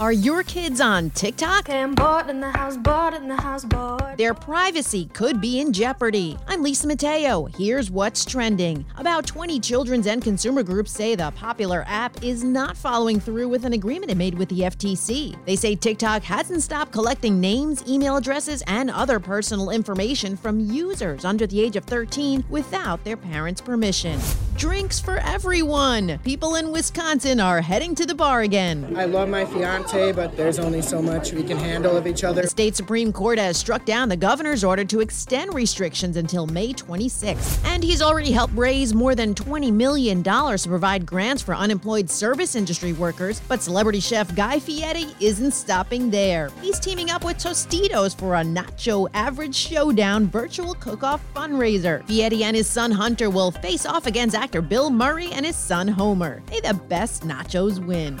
Are your kids on TikTok? I'm in the house, bored in the house. Their privacy could be in jeopardy. I'm Lisa Mateo. Here's what's trending. About 20 children's and consumer groups say the popular app is not following through with an agreement it made with the FTC. They say TikTok hasn't stopped collecting names, email addresses, and other personal information from users under the age of 13 without their parents' permission. Drinks for everyone. People in Wisconsin are heading to the bar again. I love my fiance, but there's only so much we can handle of each other. The state Supreme Court has struck down the governor's order to extend restrictions until May 26. And he's already helped raise more than $20 million to provide grants for unemployed service industry workers. But celebrity chef Guy Fieri isn't stopping there. He's teaming up with Tostitos for a Nacho Average Showdown virtual cook off fundraiser. Fieri and his son Hunter will face off against actor Bill Murray and his son Homer. May the best nachos win.